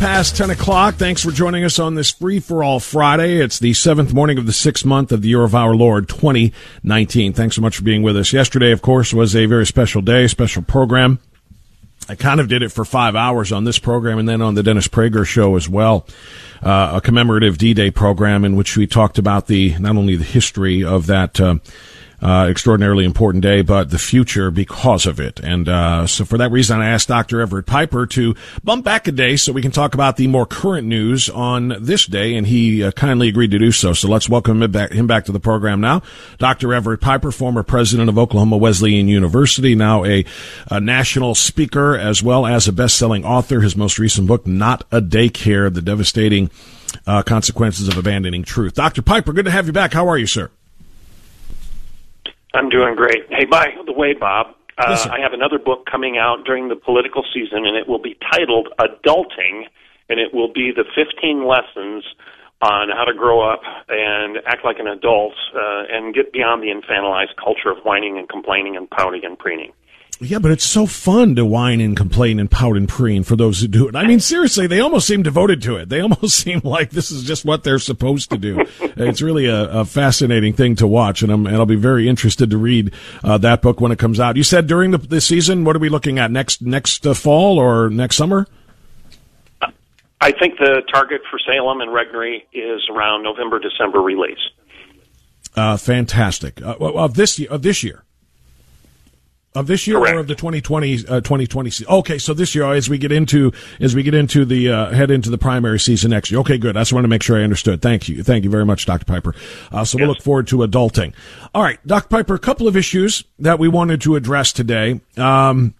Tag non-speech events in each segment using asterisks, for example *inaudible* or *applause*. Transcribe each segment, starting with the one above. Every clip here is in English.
Past 10 o'clock. Thanks for joining us on this free for all Friday. It's the seventh morning of the sixth month of the year of our Lord 2019. Thanks so much for being with us. Yesterday, of course, was a very special day, special program. I kind of did it for five hours on this program and then on the Dennis Prager show as well. Uh, a commemorative D-Day program in which we talked about the, not only the history of that, uh, uh, extraordinarily important day, but the future because of it. And uh, so, for that reason, I asked Dr. Everett Piper to bump back a day so we can talk about the more current news on this day, and he uh, kindly agreed to do so. So let's welcome him back, him back to the program now. Dr. Everett Piper, former president of Oklahoma Wesleyan University, now a, a national speaker as well as a best-selling author. His most recent book, "Not a Daycare: The Devastating." Uh, consequences of abandoning truth. Dr. Piper, good to have you back. How are you, sir? I'm doing great. Hey, by the way, Bob, uh, Yes. I have another book coming out during the political season, and it will be titled Adulting, and it will be the 15 lessons on how to grow up and act like an adult uh, and get beyond the infantilized culture of whining and complaining and pouting and preening. Yeah, but it's so fun to whine and complain and pout and preen for those who do it. I mean, seriously, they almost seem devoted to it. They *laughs* almost seem like this is just what they're supposed to do. it's really a, a fascinating thing to watch, and, I'm, and I'll be very interested to read uh, that book when it comes out. You said during the, the season, what are we looking at next next uh, fall or next summer? I think the target for Salem and Regnery is around November, December release. Uh, fantastic. Uh, of this year, of this year. Of this year Correct. or of the 2020, uh, 2020 season? Okay, so this year, as we get into, as we get into the, uh, head into the primary season next year. Okay, good. I just want to make sure I understood. Thank you. Thank you very much, Dr. Piper. Uh, so we'll look forward to adulting. All right, Dr. Piper, a couple of issues that we wanted to address today. Um,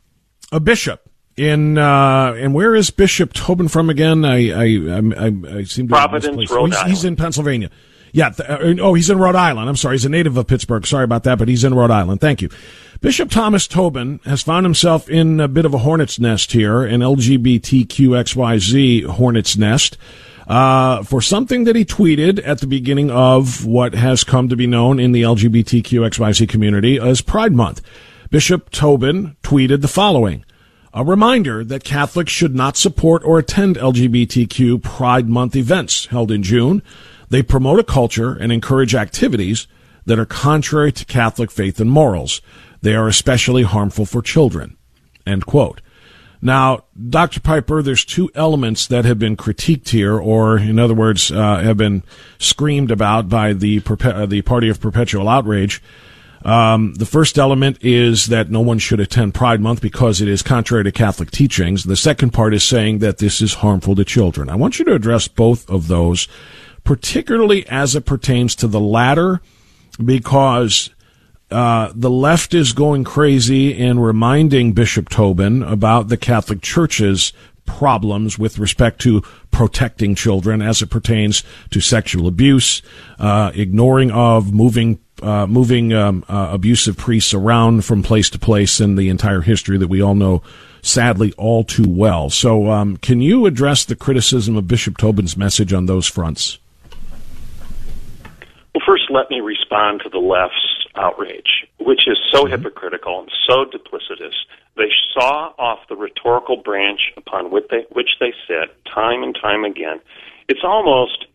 a bishop in, uh, and where is Bishop Tobin from again? I, I, I, I, seem to Providence, Rhode he's, he's in Pennsylvania. Yeah. Th- uh, oh, he's in Rhode Island. I'm sorry. He's a native of Pittsburgh. Sorry about that, but he's in Rhode Island. Thank you. Bishop Thomas Tobin has found himself in a bit of a hornet's nest here, an LGBTQXYZ hornet's nest, uh, for something that he tweeted at the beginning of what has come to be known in the LGBTQXYZ community as Pride Month. Bishop Tobin tweeted the following. A reminder that Catholics should not support or attend LGBTQ Pride Month events held in June. They promote a culture and encourage activities that are contrary to Catholic faith and morals. They are especially harmful for children. End quote. Now, Dr. Piper, there's two elements that have been critiqued here, or in other words, uh, have been screamed about by the uh, the Party of Perpetual Outrage. Um, the first element is that no one should attend Pride Month because it is contrary to Catholic teachings. The second part is saying that this is harmful to children. I want you to address both of those particularly as it pertains to the latter, because uh, the left is going crazy and reminding Bishop Tobin about the Catholic Church's problems with respect to protecting children as it pertains to sexual abuse, uh, ignoring of moving uh, moving um, uh, abusive priests around from place to place, in the entire history that we all know, sadly, all too well. So, um, can you address the criticism of Bishop Tobin's message on those fronts? Well, first, let me respond to the left's outrage, which is so mm-hmm. hypocritical and so duplicitous. They saw off the rhetorical branch upon which they, which they sit time and time again. It's almost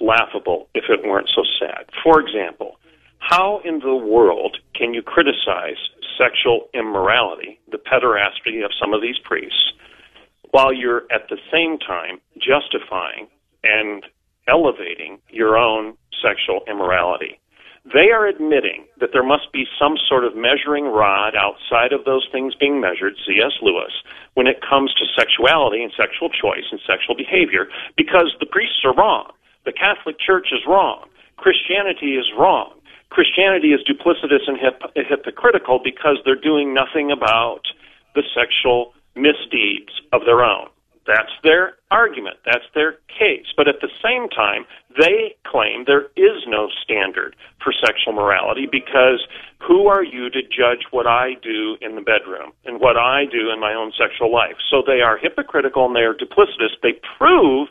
laughable if it weren't so sad. For example, how in the world can you criticize sexual immorality, the pederasty of some of these priests, while you're at the same time justifying and elevating your own sexual immorality? They are admitting that there must be some sort of measuring rod outside of those things being measured, C.S. Lewis, when it comes to sexuality and sexual choice and sexual behavior, because the priests are wrong. The Catholic Church is wrong. Christianity is wrong. Christianity is duplicitous and hip- hypocritical because they're doing nothing about the sexual misdeeds of their own. That's their argument. That's their case. But at the same time, they claim there is no standard for sexual morality because who are you to judge what I do in the bedroom and what I do in my own sexual life? So they are hypocritical and they are duplicitous. They prove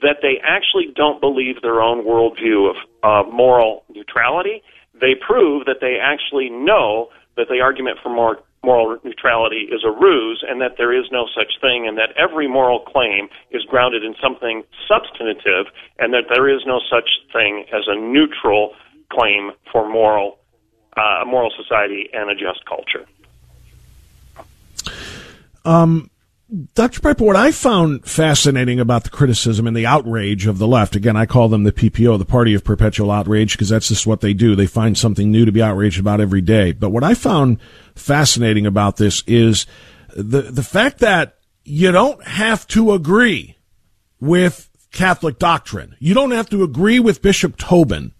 that they actually don't believe their own worldview of uh, moral neutrality. They prove that they actually know that the argument for more moral neutrality is a ruse and that there is no such thing and that every moral claim is grounded in something substantive and that there is no such thing as a neutral claim for moral uh, moral society and a just culture. Um, Dr. Piper, what I found fascinating about the criticism and the outrage of the left, again, I call them the PPO, the Party of Perpetual Outrage, because that's just what they do. They find something new to be outraged about every day. But what I found fascinating about this is the, the fact that you don't have to agree with Catholic doctrine. You don't have to agree with Bishop Tobin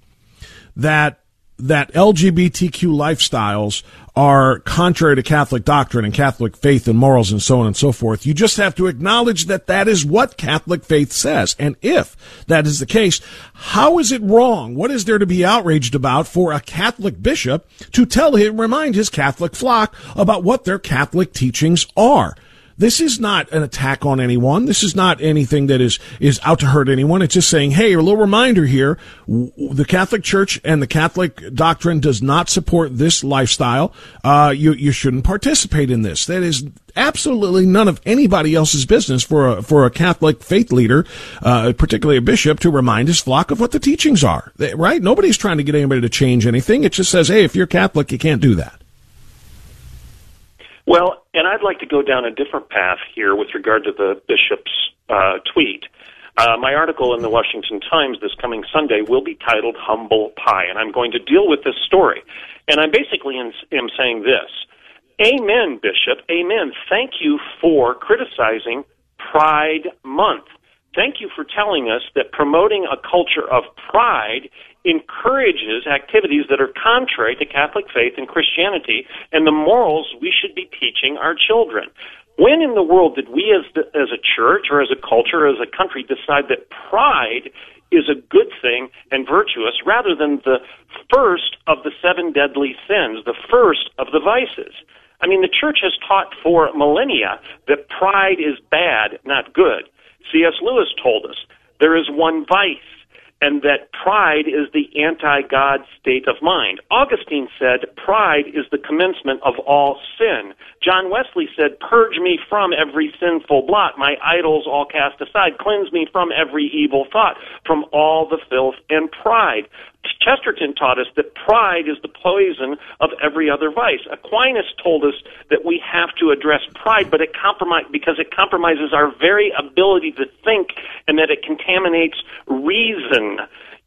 that that LGBTQ lifestyles are contrary to Catholic doctrine and Catholic faith and morals and so on and so forth. You just have to acknowledge that that is what Catholic faith says. And if that is the case, how is it wrong? What is there to be outraged about for a Catholic bishop to tell him, remind his Catholic flock about what their Catholic teachings are? This is not an attack on anyone. This is not anything that is, is out to hurt anyone. It's just saying, hey, a little reminder here. The Catholic Church and the Catholic doctrine does not support this lifestyle. Uh, you, you shouldn't participate in this. That is absolutely none of anybody else's business for a, for a Catholic faith leader, uh, particularly a bishop, to remind his flock of what the teachings are. Right? Nobody's trying to get anybody to change anything. It just says, hey, if you're Catholic, you can't do that. Well, and I'd like to go down a different path here with regard to the bishop's uh, tweet. Uh, my article in the Washington Times this coming Sunday will be titled Humble Pie, and I'm going to deal with this story. And I basically am, saying this Amen, Bishop. Amen. Thank you for criticizing Pride Month. Thank you for telling us that promoting a culture of pride encourages activities that are contrary to Catholic faith and Christianity and the morals we should be teaching our children. When in the world did we as, the, as a church or as a culture or as a country decide that pride is a good thing and virtuous rather than the first of the seven deadly sins, the first of the vices? I mean, the church has taught for millennia that pride is bad, not good. C.S. Lewis told us there is one vice and that pride is the anti-God state of mind. Augustine said, pride is the commencement of all sin. John Wesley said, purge me from every sinful blot, my idols all cast aside, cleanse me from every evil thought, from all the filth and pride. Chesterton taught us that pride is the poison of every other vice. Aquinas told us that we have to address pride, but it compromise because it compromises our very ability to think, and that it contaminates reason.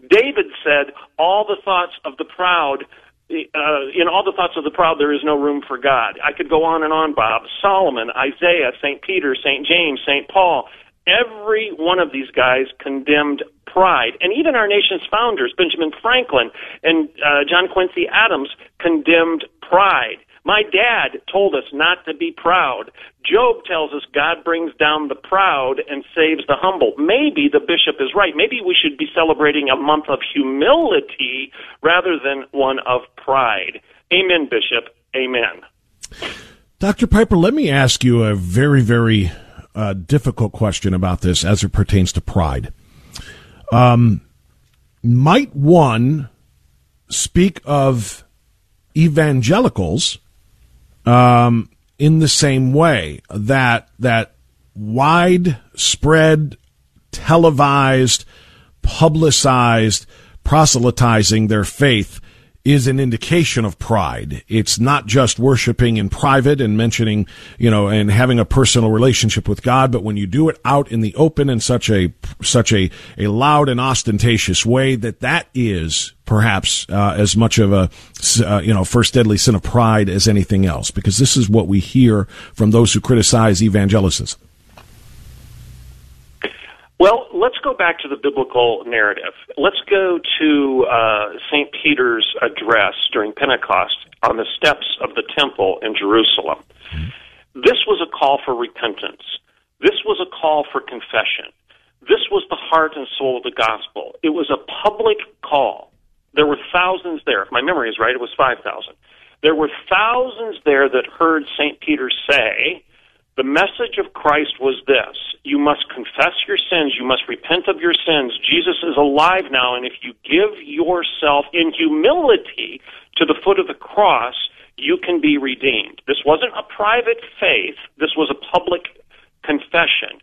David said, "All the thoughts of the proud." Uh, in all the thoughts of the proud, there is no room for God. I could go on and on, Bob. Solomon, Isaiah, St. Peter, St. James, St. Paul, every one of these guys condemned pride. And even our nation's founders, Benjamin Franklin and uh, John Quincy Adams, condemned pride. My dad told us not to be proud. Job tells us God brings down the proud and saves the humble. Maybe the bishop is right. Maybe we should be celebrating a month of humility rather than one of pride. Amen, Bishop. Amen. Dr. Piper, let me ask you a very, very uh, difficult question about this as it pertains to pride. Um, might one speak of evangelicals um, in the same way? That that widespread, televised, publicized proselytizing their faith is an indication of pride. It's not just worshiping in private and mentioning, you know, and having a personal relationship with God, but when you do it out in the open in such a such a a loud and ostentatious way that that is perhaps uh, as much of a uh, you know first deadly sin of pride as anything else because this is what we hear from those who criticize evangelicism. Well, let's go back to the biblical narrative. Let's go to uh, St. Peter's address during Pentecost on the steps of the temple in Jerusalem. This was a call for repentance. This was a call for confession. This was the heart and soul of the gospel. It was a public call. There were thousands there. If my memory is right, it was 5,000. There were thousands there that heard St. Peter say, the message of Christ was this you must confess your sins, you must repent of your sins. Jesus is alive now, and if you give yourself in humility to the foot of the cross, you can be redeemed. This wasn't a private faith, this was a public confession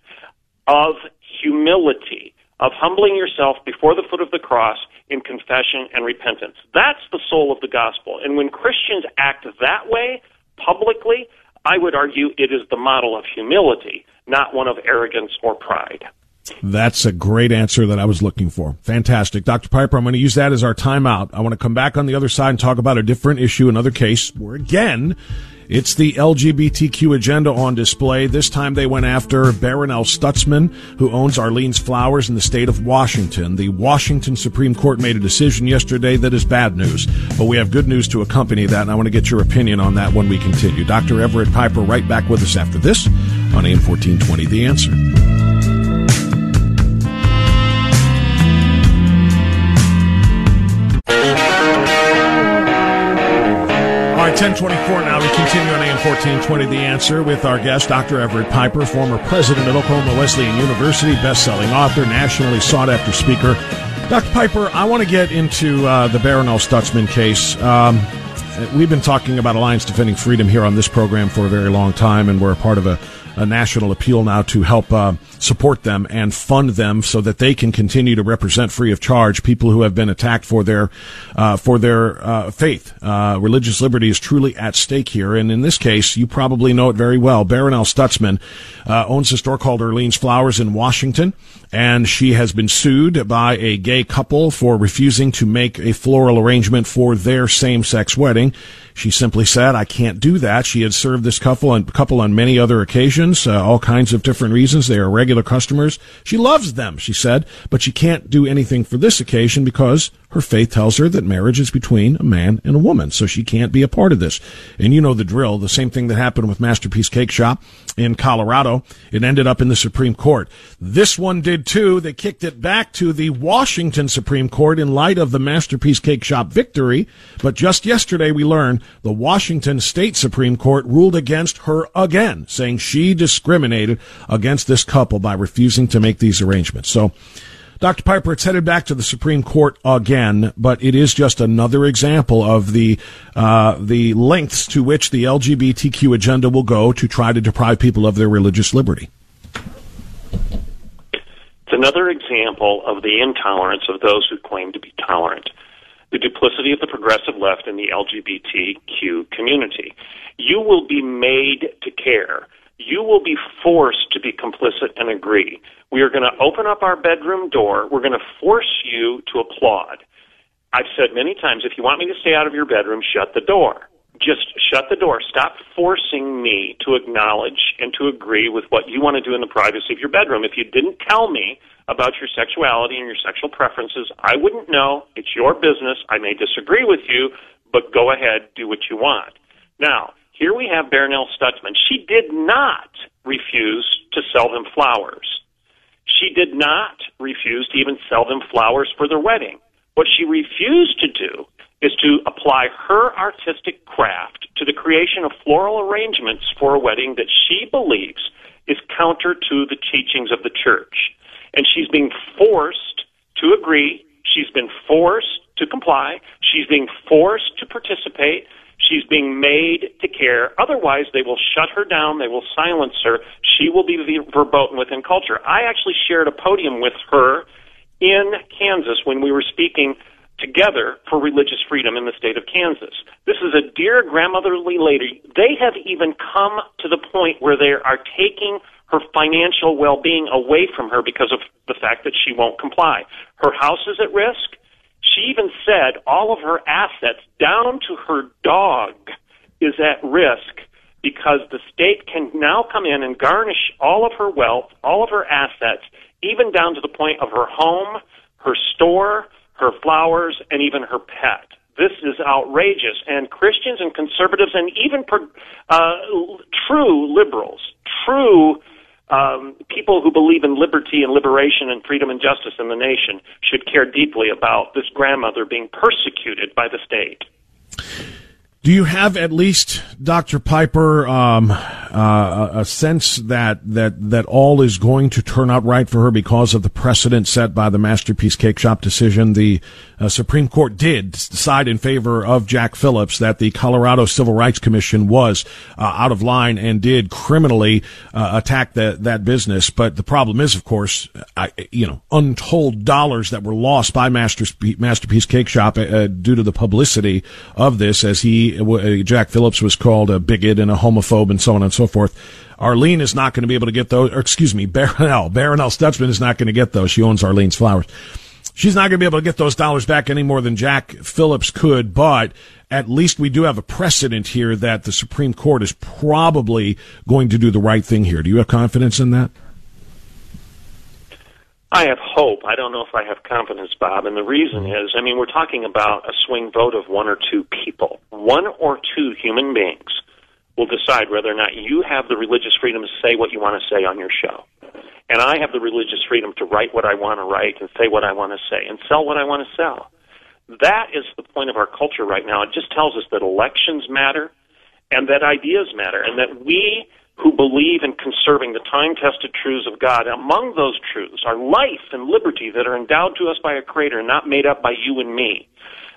of humility, of humbling yourself before the foot of the cross in confession and repentance. That's the soul of the gospel. And when Christians act that way publicly, I would argue it is the model of humility, not one of arrogance or pride. That's a great answer that I was looking for. Fantastic. Dr. Piper, I'm going to use that as our timeout. I want to come back on the other side and talk about a different issue, another case where, again, it's the LGBTQ agenda on display. This time they went after Barronelle Stutzman, who owns Arlene's Flowers in the state of Washington. The Washington Supreme Court made a decision yesterday that is bad news, but we have good news to accompany that, and I want to get your opinion on that when we continue. Dr. Everett Piper right back with us after this on AM 1420. The answer. 1024 now. We continue on AM 1420 The Answer with our guest, Dr. Everett Piper, former president of Oklahoma Wesleyan University, best-selling author, nationally sought-after speaker. Dr. Piper, I want to get into uh, the Barronelle Stutzman case. Um, we've been talking about Alliance Defending Freedom here on this program for a very long time, and we're a part of a a national appeal now to help uh, support them and fund them so that they can continue to represent free of charge people who have been attacked for their uh, for their uh, faith. Uh, religious liberty is truly at stake here, and in this case, you probably know it very well. Barronelle Stutzman uh, owns a store called Arlene's Flowers in Washington, and she has been sued by a gay couple for refusing to make a floral arrangement for their same-sex wedding. She simply said, I can't do that. She had served this couple on, couple on many other occasions, uh, all kinds of different reasons. They are regular customers. She loves them, she said, but she can't do anything for this occasion because her faith tells her that marriage is between a man and a woman, so she can't be a part of this. And you know the drill, the same thing that happened with Masterpiece Cake Shop in Colorado. It ended up in the Supreme Court. This one did too. They kicked it back to the Washington Supreme Court in light of the Masterpiece Cake Shop victory. But just yesterday we learned the Washington State Supreme Court ruled against her again, saying she discriminated against this couple by refusing to make these arrangements. So, Dr. Piper, it's headed back to the Supreme Court again, but it is just another example of the uh, the lengths to which the LGBTQ agenda will go to try to deprive people of their religious liberty. It's another example of the intolerance of those who claim to be tolerant, the duplicity of the progressive left in the LGBTQ community. You will be made to care you will be forced to be complicit and agree. We are going to open up our bedroom door. We're going to force you to applaud. I've said many times, if you want me to stay out of your bedroom, shut the door. just shut the door. Stop forcing me to acknowledge and to agree with what you want to do in the privacy of your bedroom. If you didn't tell me about your sexuality and your sexual preferences, I wouldn't know. It's your business. I may disagree with you, but go ahead, do what you want. Now, here we have Barronelle Stutzman. She did not refuse to sell them flowers. She did not refuse to even sell them flowers for their wedding. What she refused to do is to apply her artistic craft to the creation of floral arrangements for a wedding that she believes is counter to the teachings of the church. And she's being forced to agree. She's been forced to comply. She's being forced to participate. She's being made to care. Otherwise, they will shut her down. They will silence her. She will be verboten within culture. I actually shared a podium with her in Kansas when we were speaking together for religious freedom in the state of Kansas. This is a dear grandmotherly lady. They have even come to the point where they are taking her financial well-being away from her because of the fact that she won't comply. Her house is at risk. She even said all of her assets, down to her dog, is at risk because the state can now come in and garnish all of her wealth, all of her assets, even down to the point of her home, her store, her flowers, and even her pet. This is outrageous. And Christians and conservatives and even uh, true liberals, true um, people who believe in liberty and liberation and freedom and justice in the nation should care deeply about this grandmother being persecuted by the state. Do you have at least, Dr. Piper, um, uh, a sense that, that, that all is going to turn out right for her because of the precedent set by the Masterpiece Cake Shop decision? The uh, Supreme Court did decide in favor of Jack Phillips that the Colorado Civil Rights Commission was uh, out of line and did criminally uh, attack that, that business. But the problem is, of course, I, you know, untold dollars that were lost by Masterpiece, Masterpiece Cake Shop uh, due to the publicity of this as he Uh, Jack Phillips was called a bigot and a homophobe and so on and so forth. Arlene is not going to be able to get those, or excuse me, *laughs* Barronelle. Barronelle Stutzman is not going to get those. She owns Arlene's Flowers. She's not going to be able to get those dollars back any more than Jack Phillips could, but at least we do have a precedent here that the Supreme Court is probably going to do the right thing here. Do you have confidence in that? I have hope. I don't know if I have confidence, Bob. And the reason mm-hmm. is, I mean, we're talking about a swing vote of one or two people. One or two human beings will decide whether or not you have the religious freedom to say what you want to say on your show. And I have the religious freedom to write what I want to write and say what I want to say and sell what I want to sell. That is the point of our culture right now. It just tells us that elections matter and that ideas matter and that we who believe in conserving the time tested truths of God. Among those truths are life and liberty that are endowed to us by a creator, not made up by you and me.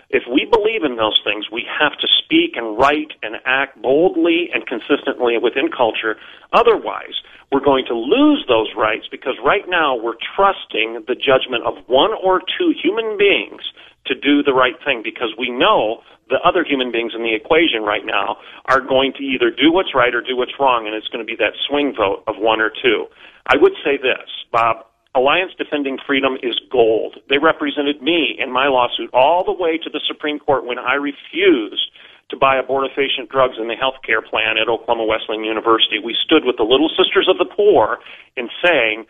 If we believe in those things, we have to speak and write and act boldly and consistently within culture. Otherwise, we're going to lose those rights because right now we're trusting the judgment of one or two human beings to do the right thing because we know the other human beings in the equation right now are going to either do what's right or do what's wrong, and it's going to be that swing vote of one or two. I would say this, Bob. Alliance Defending Freedom is gold. They represented me in my lawsuit all the way to the Supreme Court when I refused to buy abortifacient drugs in the health care plan at Oklahoma Wesleyan University. We stood with the Little Sisters of the Poor in saying,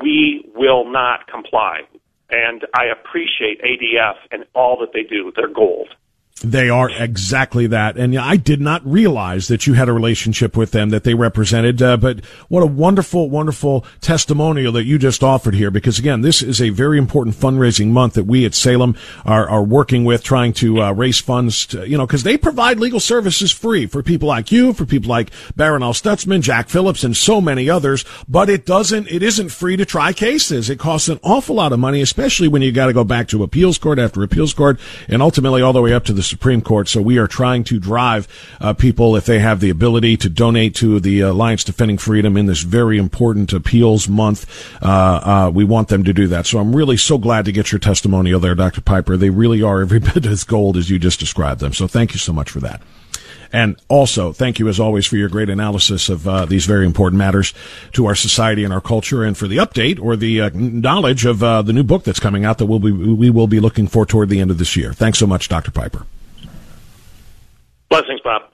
we will not comply. And I appreciate ADF and all that they do. They're gold. They are exactly that. And I did not realize that you had a relationship with them that they represented. Uh, but what a wonderful, wonderful testimonial that you just offered here. Because again, this is a very important fundraising month that we at Salem are, are working with trying to uh, raise funds to, you know, cause they provide legal services free for people like you, for people like Barronelle Stutzman, Jack Phillips, and so many others. But it doesn't, it isn't free to try cases. It costs an awful lot of money, especially when you got to go back to appeals court after appeals court and ultimately all the way up to the Supreme Court. So we are trying to drive uh, people, if they have the ability, to donate to the Alliance Defending Freedom in this very important appeals month. Uh, uh, we want them to do that. So I'm really so glad to get your testimonial there, Dr. Piper. They really are every *laughs* bit as gold as you just described them. So thank you so much for that. And also, thank you as always for your great analysis of uh, these very important matters to our society and our culture, and for the update or the uh, knowledge of uh, the new book that's coming out that we'll be, we will be looking for toward the end of this year. Thanks so much, Dr. Piper. Blessings, Bob.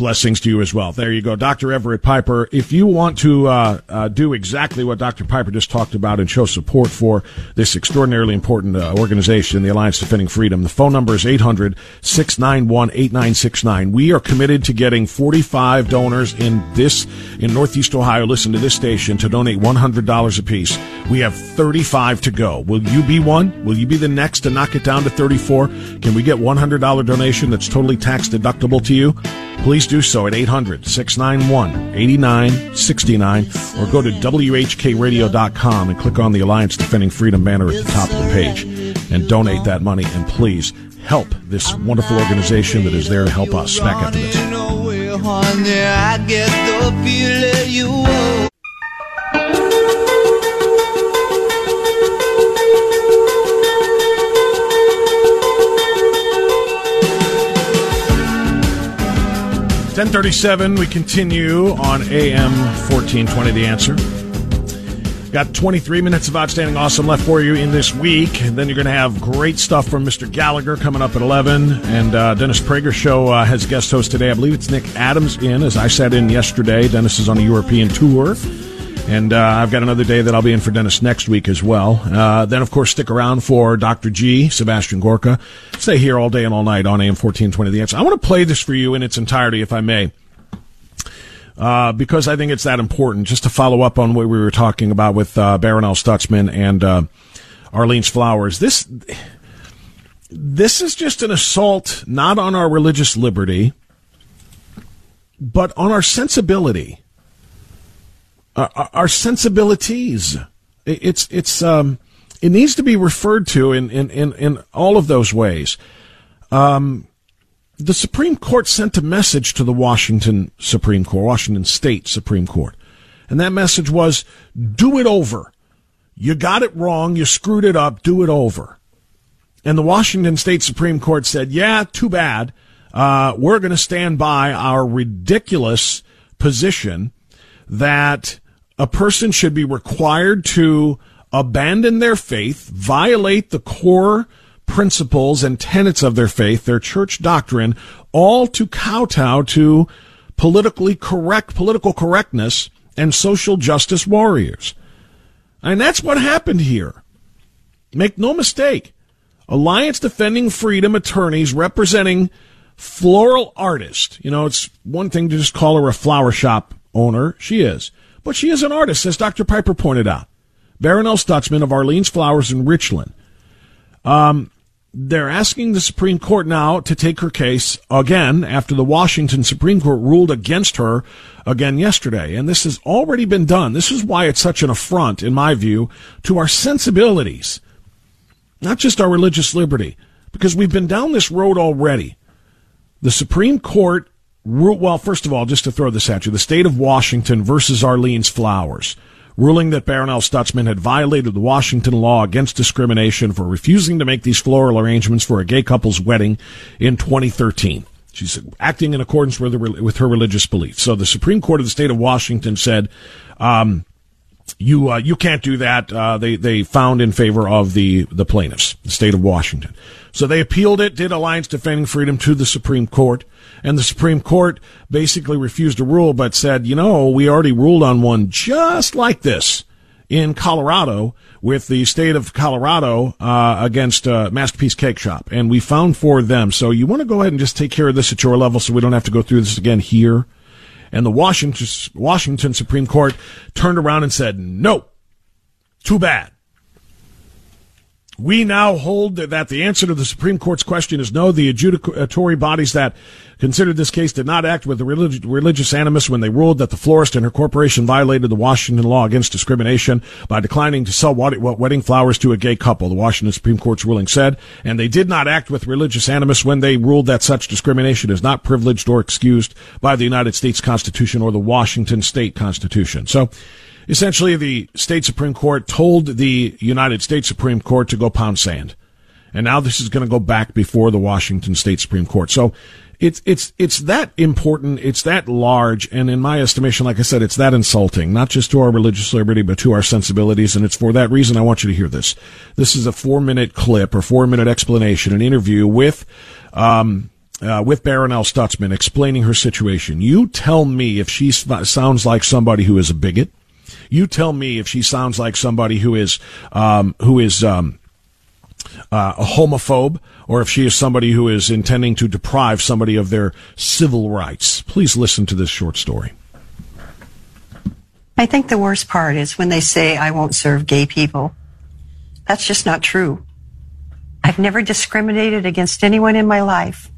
Blessings to you as well. There you go, Dr. Everett Piper. If you want to uh, uh, do exactly what Dr. Piper just talked about and show support for this extraordinarily important uh, organization, the Alliance Defending Freedom, the phone number is 800 691 8969. We are committed to getting 45 donors in this, in Northeast Ohio, listen to this station, to donate $100 apiece. We have 35 to go. Will you be one? Will you be the next to knock it down to 34? Can we get $100 donation that's totally tax deductible to you? Please do so at 800 691 8969 or go to WHKRadio.com and click on the Alliance Defending Freedom banner at the top of the page and donate that money. And please help this wonderful organization that is there to help us. Back after this. 1037, we continue on AM 1420, The Answer. Got 23 minutes of outstanding awesome left for you in this week. And then you're going to have great stuff from Mr. Gallagher coming up at 11. And uh, Dennis Prager show uh, has guest host today. I believe it's Nick Adams in, as I sat in yesterday. Dennis is on a European tour. And uh, I've got another day that I'll be in for Dennis next week as well. Uh, then, of course, stick around for Dr. G, Sebastian Gorka. Stay here all day and all night on AM 1420 The Answer. I want to play this for you in its entirety, if I may. Uh, because I think it's that important, just to follow up on what we were talking about with uh, Barronelle Stutzman and uh, Arlene's Flowers. This, this is just an assault not on our religious liberty, but on our sensibility uh, our sensibilities. It's it's um, it needs to be referred to in in in, in all of those ways. Um, the Supreme Court sent a message to the Washington Supreme Court, Washington State Supreme Court, and that message was, "Do it over. You got it wrong. You screwed it up. Do it over." And the Washington State Supreme Court said, "Yeah, too bad. Uh, we're going to stand by our ridiculous position." that a person should be required to abandon their faith, violate the core principles and tenets of their faith, their church doctrine, all to kowtow to politically correct, political correctness and social justice warriors. And that's what happened here. Make no mistake. Alliance Defending Freedom attorneys representing floral artists. You know, it's one thing to just call her a flower shop owner. She is. But she is an artist, as Dr. Piper pointed out. Barronelle Stutzman of Arlene's Flowers in Richland. Um, they're asking the Supreme Court now to take her case again after the Washington Supreme Court ruled against her again yesterday. And this has already been done. This is why it's such an affront, in my view, to our sensibilities, not just our religious liberty, because we've been down this road already. The Supreme Court well, first of all, just to throw this at you, the state of Washington versus Arlene's Flowers, ruling that Barronelle Stutzman had violated the Washington law against discrimination for refusing to make these floral arrangements for a gay couple's wedding in 2013. She's acting in accordance with, her, with her religious beliefs. So the Supreme Court of the state of Washington said, um, you uh, you can't do that. Uh, they they found in favor of the the plaintiffs, the state of Washington. So they appealed it. Did Alliance Defending Freedom to the Supreme Court, and the Supreme Court basically refused to rule, but said, you know, we already ruled on one just like this in Colorado with the state of Colorado uh, against uh, Masterpiece Cake Shop, and we found for them. So you want to go ahead and just take care of this at your level, so we don't have to go through this again here and the Washington, Washington Supreme Court turned around and said, no, too bad. We now hold that the answer to the Supreme Court's question is no. The adjudicatory bodies that considered this case did not act with the relig- religious animus when they ruled that the florist and her corporation violated the Washington law against discrimination by declining to sell wedding flowers to a gay couple. The Washington Supreme Court's ruling said, and they did not act with religious animus when they ruled that such discrimination is not privileged or excused by the United States Constitution or the Washington State Constitution. So, essentially the state Supreme Court told the United States Supreme Court to go pound sand. And now this is going to go back before the Washington State Supreme Court. So it's it's it's that important, it's that large, and in my estimation, like I said, it's that insulting, not just to our religious liberty, but to our sensibilities. And it's for that reason I want you to hear this. This is a four minute clip or four minute explanation, an interview with um, uh, with Barronelle Stutzman explaining her situation. You tell me if she sounds like somebody who is a bigot. You tell me if she sounds like somebody who is um, who is um, uh, a homophobe, or if she is somebody who is intending to deprive somebody of their civil rights. Please listen to this short story. I think the worst part is when they say I won't serve gay people. That's just not true. I've never discriminated against anyone in my life.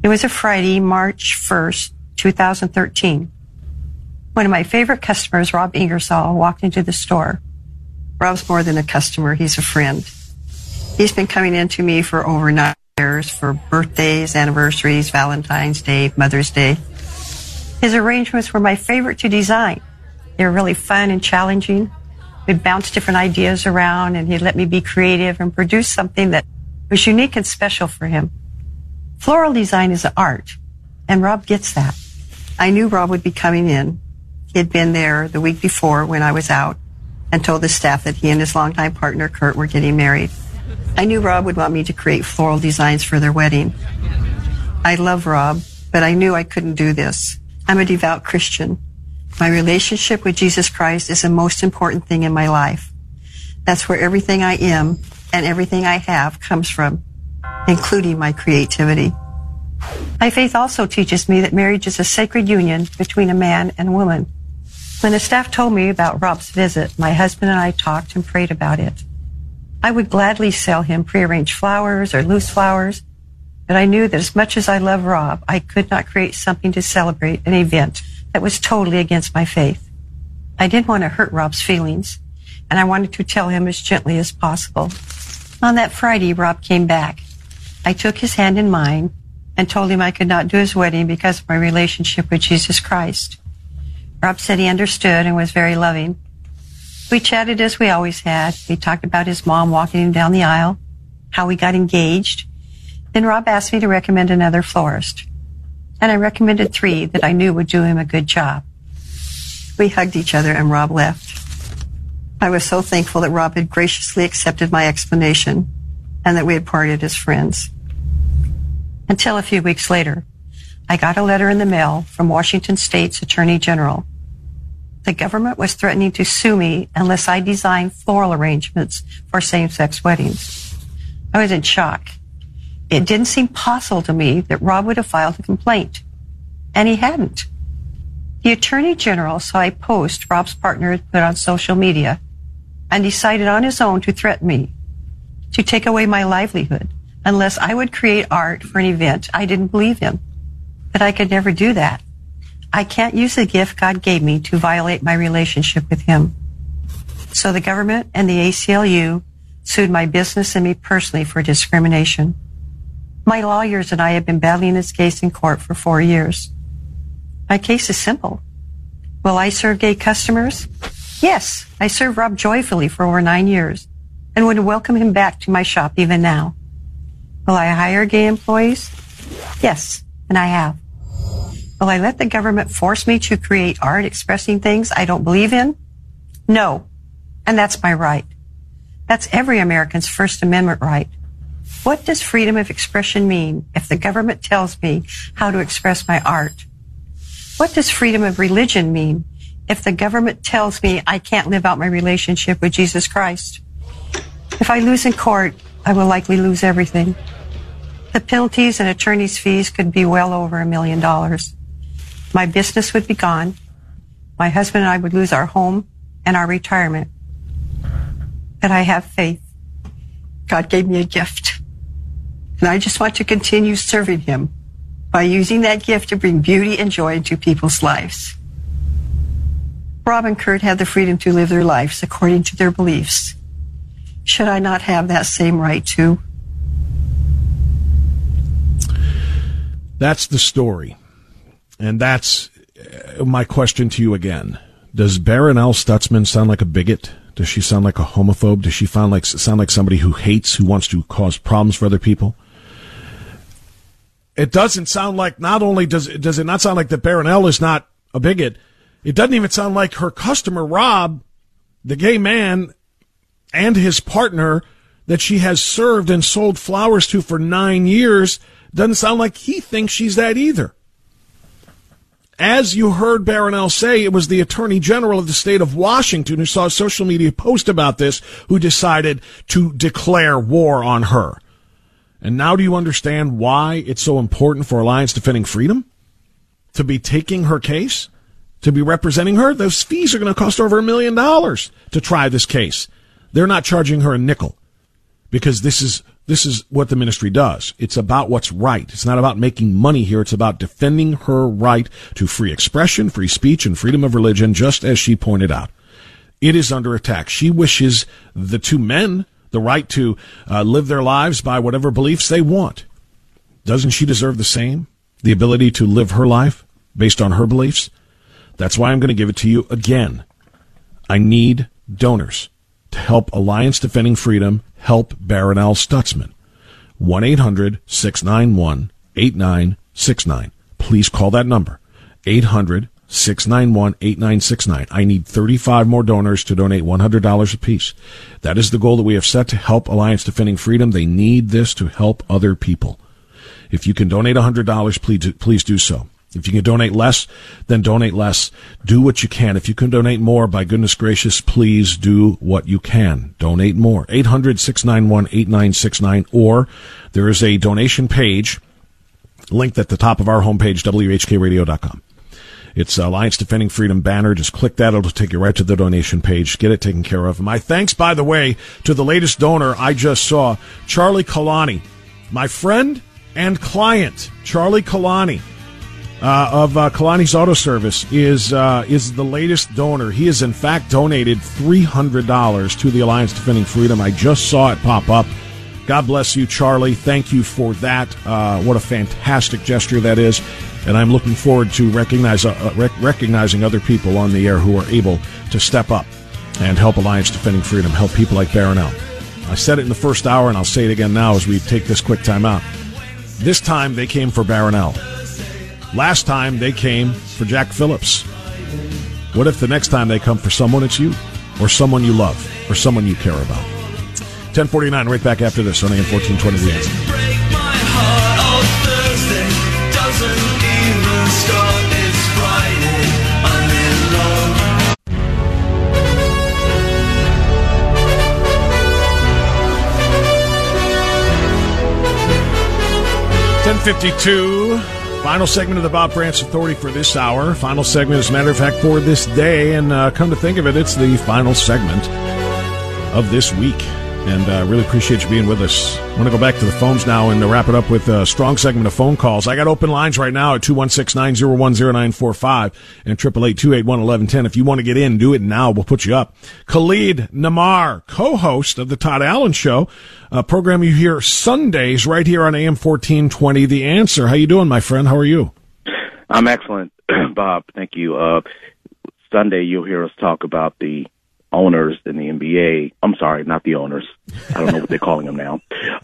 It was a Friday, March 1st, 2013. One of my favorite customers, Rob Ingersoll, walked into the store. Rob's more than a customer, he's a friend. He's been coming in to me for over nine years for birthdays, anniversaries, Valentine's Day, Mother's Day. His arrangements were my favorite to design. They were really fun and challenging. We'd bounce different ideas around and he'd let me be creative and produce something that was unique and special for him. Floral design is an art, and Rob gets that. I knew Rob would be coming in. He had been there the week before when I was out and told the staff that he and his longtime partner, Curt, were getting married. I knew Rob would want me to create floral designs for their wedding. I love Rob, but I knew I couldn't do this. I'm a devout Christian. My relationship with Jesus Christ is the most important thing in my life. That's where everything I am and everything I have comes from including my creativity. My faith also teaches me that marriage is a sacred union between a man and a woman. When the staff told me about Rob's visit, my husband and I talked and prayed about it. I would gladly sell him prearranged flowers or loose flowers, but I knew that as much as I love Rob, I could not create something to celebrate an event that was totally against my faith. I didn't want to hurt Rob's feelings, and I wanted to tell him as gently as possible. On that Friday, Rob came back. I took his hand in mine and told him I could not do his wedding because of my relationship with Jesus Christ. Rob said he understood and was very loving. We chatted as we always had. He talked about his mom walking him down the aisle, how we got engaged. Then Rob asked me to recommend another florist. And I recommended three that I knew would do him a good job. We hugged each other and Rob left. I was so thankful that Rob had graciously accepted my explanation and that we had parted as friends. Until a few weeks later, I got a letter in the mail from Washington State's Attorney General. The government was threatening to sue me unless I designed floral arrangements for same-sex weddings. I was in shock. It didn't seem possible to me that Rob would have filed a complaint, and he hadn't. The Attorney General saw a post Rob's partner had put on social media and decided on his own to threaten me to take away my livelihood unless I would create art for an event I didn't believe in. But I could never do that. I can't use the gift God gave me to violate my relationship with Him. So the government and the ACLU sued my business and me personally for discrimination. My lawyers and I have been battling this case in court for four years. My case is simple. Will I serve gay customers? Yes, I served Rob joyfully for over nine years and would welcome him back to my shop even now. Will I hire gay employees? Yes, and I have. Will I let the government force me to create art expressing things I don't believe in? No, and that's my right. That's every American's First Amendment right. What does freedom of expression mean if the government tells me how to express my art? What does freedom of religion mean if the government tells me I can't live out my relationship with Jesus Christ? If I lose in court, I will likely lose everything. The penalties and attorney's fees could be well over a million dollars. My business would be gone. My husband and I would lose our home and our retirement. But I have faith. God gave me a gift. And I just want to continue serving him by using that gift to bring beauty and joy into people's lives. Rob and Curt have the freedom to live their lives according to their beliefs. Should I not have that same right too? That's the story. And that's uh, my question to you again. Does Barronelle Stutzman sound like a bigot? Does she sound like a homophobe? Does she sound like sound like somebody who hates, who wants to cause problems for other people? It doesn't sound like. Not only does does it not sound like that Barronelle is not a bigot, it doesn't even sound like her customer Rob, the gay man, and his partner that she has served and sold flowers to for nine years doesn't sound like he thinks she's that either. As you heard Barronelle say, it was the Attorney General of the state of Washington who saw a social media post about this who decided to declare war on her. And now do you understand why it's so important for Alliance Defending Freedom to be taking her case, to be representing her? Those fees are going to cost over a million dollars to try this case. They're not charging her a nickel because this is this is what the ministry does. It's about what's right. It's not about making money here. It's about defending her right to free expression, free speech, and freedom of religion, just as she pointed out. It is under attack. She wishes the two men the right to uh, live their lives by whatever beliefs they want. Doesn't she deserve the same? The ability to live her life based on her beliefs? That's why I'm going to give it to you again. I need donors to help Alliance Defending Freedom help Barronelle Stutzman. 1 800 691 8969. Please call that number. 800 691 8969. I need 35 more donors to donate $100 apiece. That is the goal that we have set to help Alliance Defending Freedom. They need this to help other people. If you can donate $100, please please do so. If you can donate less, then donate less. Do what you can. If you can donate more, by goodness gracious, please do what you can. Donate more. 800-691-8969 or there is a donation page linked at the top of our homepage, WHKradio.com. It's uh, Alliance Defending Freedom banner. Just click that. It'll take you right to the donation page. Get it taken care of. My thanks, by the way, to the latest donor I just saw, Charlie Kalani. My friend and client, Charlie Kalani uh, of uh, Kalani's Auto Service is uh, is the latest donor. He has in fact donated three hundred dollars to the Alliance Defending Freedom. I just saw it pop up. God bless you, Charlie. Thank you for that. Uh, what a fantastic gesture that is, and I'm looking forward to recognize uh, rec- recognizing other people on the air who are able to step up and help Alliance Defending Freedom, help people like Barronelle. I said it in the first hour, and I'll say it again now as we take this quick time out. This time they came for Barronelle. Last time they came for Jack Phillips. What if the next time they come for someone, it's you, or someone you love, or someone you care about? 1049, right back after this on AM 1420 The Answer. Ten fifty two. Final segment of the Bob Frantz Authority for this hour. Final segment, as a matter of fact, for this day. And uh, come to think of it, it's the final segment of this week. And I uh, really appreciate you being with us. I want to go back to the phones now and wrap it up with a strong segment of phone calls. I got open lines right now at 216-901-0945 and 888-281-1110. If you want to get in, do it now. We'll put you up. Khalid Namar, co-host of the Todd Allen Show, a program you hear Sundays right here on AM 1420. The Answer. How you doing, my friend? How are you? I'm excellent, *clears throat* Bob. Thank you. Uh, Sunday, you'll hear us talk about the owners in the NBA. I'm sorry, not the owners. I don't know what they're calling them now.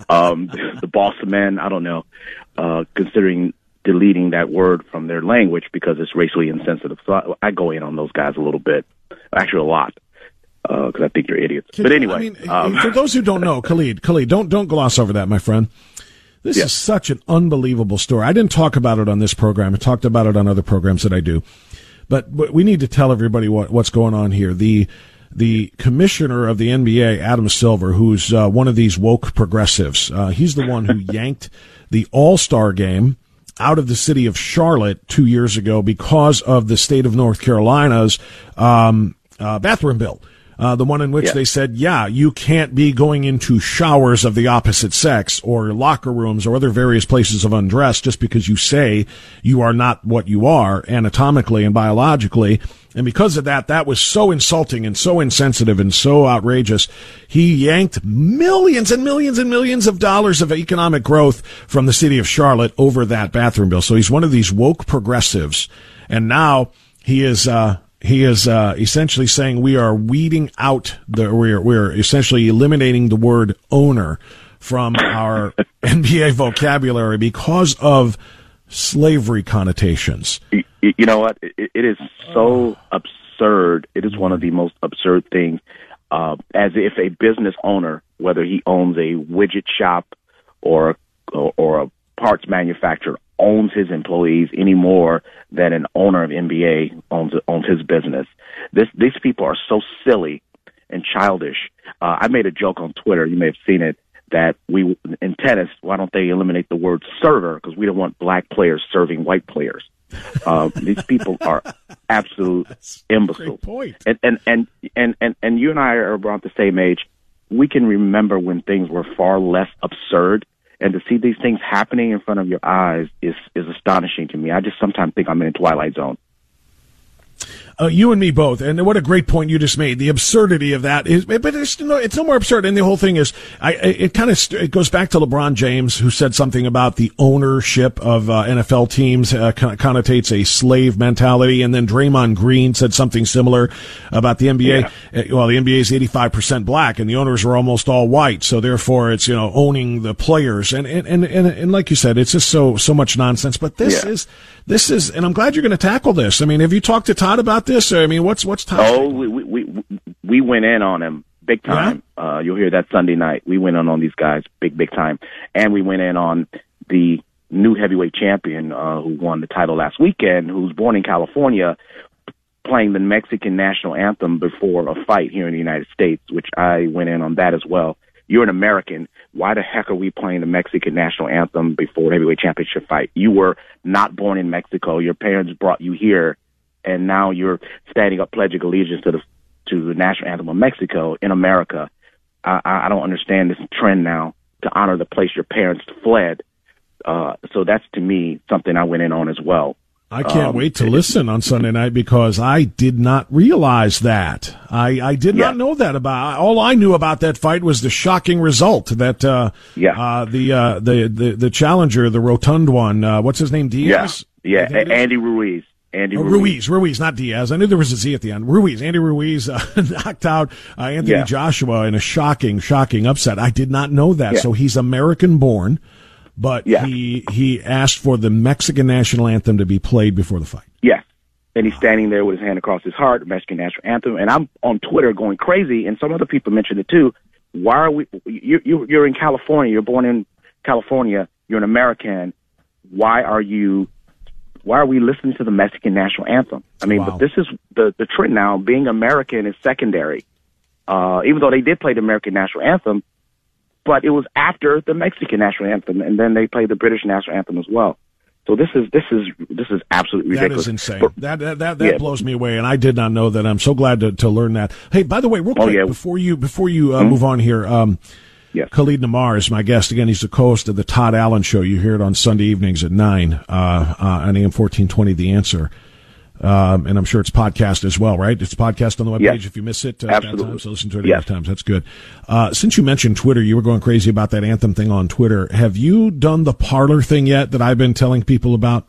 Um, the boss men. I don't know. Uh, considering deleting that word from their language because it's racially insensitive. So I, I go in on those guys a little bit, actually a lot, because uh, I think you're idiots. But anyway, I mean, um, for those who don't know, Khalid, Khalid, don't don't gloss over that, my friend. This Yeah. is such an unbelievable story. I didn't talk about it on this program. I talked about it on other programs that I do, but, but we need to tell everybody what, what's going on here. The the commissioner of the NBA, Adam Silver, who's uh, one of these woke progressives, uh, he's the one who *laughs* yanked the All Star game out of the city of Charlotte two years ago because of the state of North Carolina's um, uh, bathroom bill. Uh, the one in which Yeah. they said, yeah, you can't be going into showers of the opposite sex or locker rooms or other various places of undress just because you say you are not what you are anatomically and biologically. And because of that, that was so insulting and so insensitive and so outrageous. He yanked millions and millions and millions of dollars of economic growth from the city of Charlotte over that bathroom bill. So he's one of these woke progressives. And now he is, uh, he is uh, essentially saying we are weeding out the we're we're essentially eliminating the word owner from our *laughs* NBA vocabulary because of slavery connotations. you know what? It, it is so absurd. It is one of the most absurd things. Uh, as if a business owner whether he owns a widget shop or or, or a parts manufacturer, owns his employees any more than an owner of NBA owns owns his business. This these people are so silly and childish. Uh, I made a joke on Twitter. You may have seen it that we in tennis. Why don't they eliminate the word server because we don't want black players serving white players. Uh, *laughs* these people are absolute imbeciles. point. And, and and and and and you and I are around the same age. We can remember when things were far less absurd and to see these things happening in front of your eyes is is astonishing to me. I just sometimes think I'm in a twilight zone. Uh, you and me both, and what a great point you just made. The absurdity of that is, but it's no, it's no more absurd. And the whole thing is, I, it kind of it goes back to LeBron James, who said something about the ownership of uh, NFL teams uh, connotates a slave mentality, and then Draymond Green said something similar about the NBA. Yeah. Uh, well, the NBA is eighty five percent black, and the owners are almost all white, so therefore it's you know owning the players, and and and and, and like you said, it's just so so much nonsense. But this yeah. is this is, and I'm glad you're going to tackle this. I mean, have you talked to Todd about this? I mean, what's what's time? Oh, we we we went in on him big time. Yeah? Uh, you'll hear that Sunday night. We went in on these guys big big time, and we went in on the new heavyweight champion uh, who won the title last weekend, who's born in California, playing the Mexican national anthem before a fight here in the United States, which I went in on that as well. You're an American. Why the heck are we playing the Mexican national anthem before heavyweight championship fight? You were not born in Mexico. Your parents brought you here, and now you're standing up pledging allegiance to the to the national anthem of Mexico in America. I, I don't understand this trend now to honor the place your parents fled. Uh, so that's to me something I went in on as well. I can't um, wait to listen on Sunday night because I did not realize that. I, I did yeah. not know that about. All I knew about that fight was the shocking result that uh, yeah. Uh, the, uh, the the the challenger, the rotund one, uh, what's his name, Diaz? Yeah, yeah, Andy Ruiz. Andy oh, Ruiz. Ruiz. Ruiz, not Diaz. I knew there was a Z at the end. Ruiz, Andy Ruiz *laughs* uh, knocked out uh, Anthony yeah. Joshua in a shocking, shocking upset. I did not know that. So he's American born but yeah. he he asked for the Mexican national anthem to be played before the fight. Yes. And he's standing there with his hand across his heart, Mexican national anthem. And I'm on Twitter going crazy, and some other people mentioned it too. Why are we? You, you you're in California. You're born in California. You're an American. Why are you? Why are we listening to the Mexican national anthem? I mean, wow. but this is the the trend now. Being American is secondary. Uh, even though they did play the American national anthem, but it was after the Mexican national anthem, and then they played the British national anthem as well. So this is this is this is absolutely ridiculous. That is insane. that that that, that yeah. blows me away, and I did not know that. I'm so glad to, to learn that. Hey, by the way, real oh, quick oh, yeah. before you before you uh, mm-hmm. move on here, um, yes. Khalid Namar is my guest again. He's the co-host of the Todd Allen Show. You hear it on Sunday evenings at nine uh, uh, on AM 1420. The Answer. Um, and I'm sure it's podcast as well, right? It's podcast on the webpage. Yes. If you miss it, uh, Absolutely. Times, so listen to it yes. times. That's good. Uh, since you mentioned Twitter, you were going crazy about that anthem thing on Twitter. Have you done the Parler thing yet that I've been telling people about?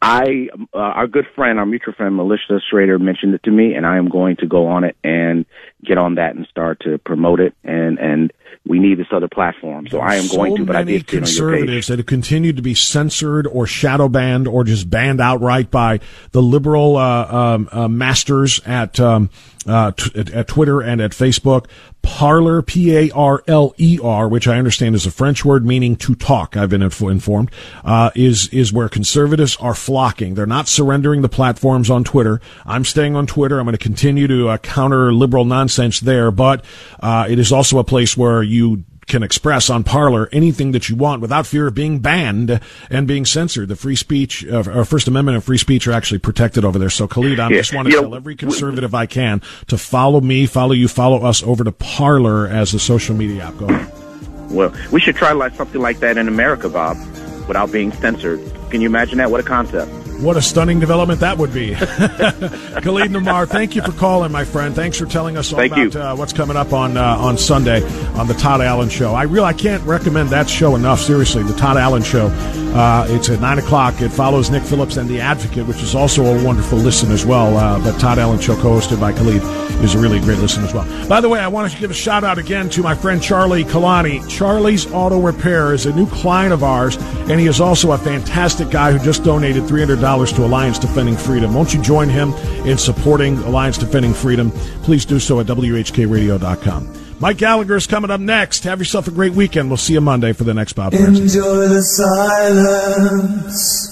I, uh, our good friend, our mutual friend, Melissa Schrader mentioned it to me, and I am going to go on it and get on that and start to promote it. And and we need this other platform, so I am so going to. But I did conservatives that have continued to be censored or shadow banned or just banned outright by the liberal uh, um, uh, masters at. Um, uh, t- at, Twitter and at Facebook. Parler, P-A-R-L-E-R, which I understand is a French word meaning to talk. I've been inf- informed, uh, is, is where conservatives are flocking. They're not surrendering the platforms on Twitter. I'm staying on Twitter. I'm going to continue to uh, counter liberal nonsense there, but, uh, it is also a place where you can express on Parler anything that you want without fear of being banned and being censored. The free speech, uh, or First Amendment and free speech are actually protected over there. So, Khalid, I yeah. just want to tell know, every conservative I can to follow me, follow you, follow us over to Parler as a social media app. Go ahead. Well, we should try like something like that in America, Bob, without being censored. Can you imagine that? What a concept. What a stunning development that would be. *laughs* Khalid Namar, thank you for calling, my friend. Thanks for telling us all thank about uh, what's coming up on uh, on Sunday on the Todd Allen Show. I really I can't recommend that show enough. Seriously, the Todd Allen Show. Uh, it's at nine o'clock. It follows Nick Phillips and the Advocate, which is also a wonderful listen as well. Uh, but Todd Allen Show, co-hosted by Khalid, is a really great listen as well. By the way, I want to give a shout out again to my friend Charlie Kalani. Charlie's Auto Repair is a new client of ours, and he is also a fantastic guy who just donated three dollars to Alliance Defending Freedom. Won't you join him in supporting Alliance Defending Freedom? Please do so at WHKRadio.com. Mike Gallagher is coming up next. Have yourself a great weekend. We'll see you Monday for the next Bob. Enjoy the silence.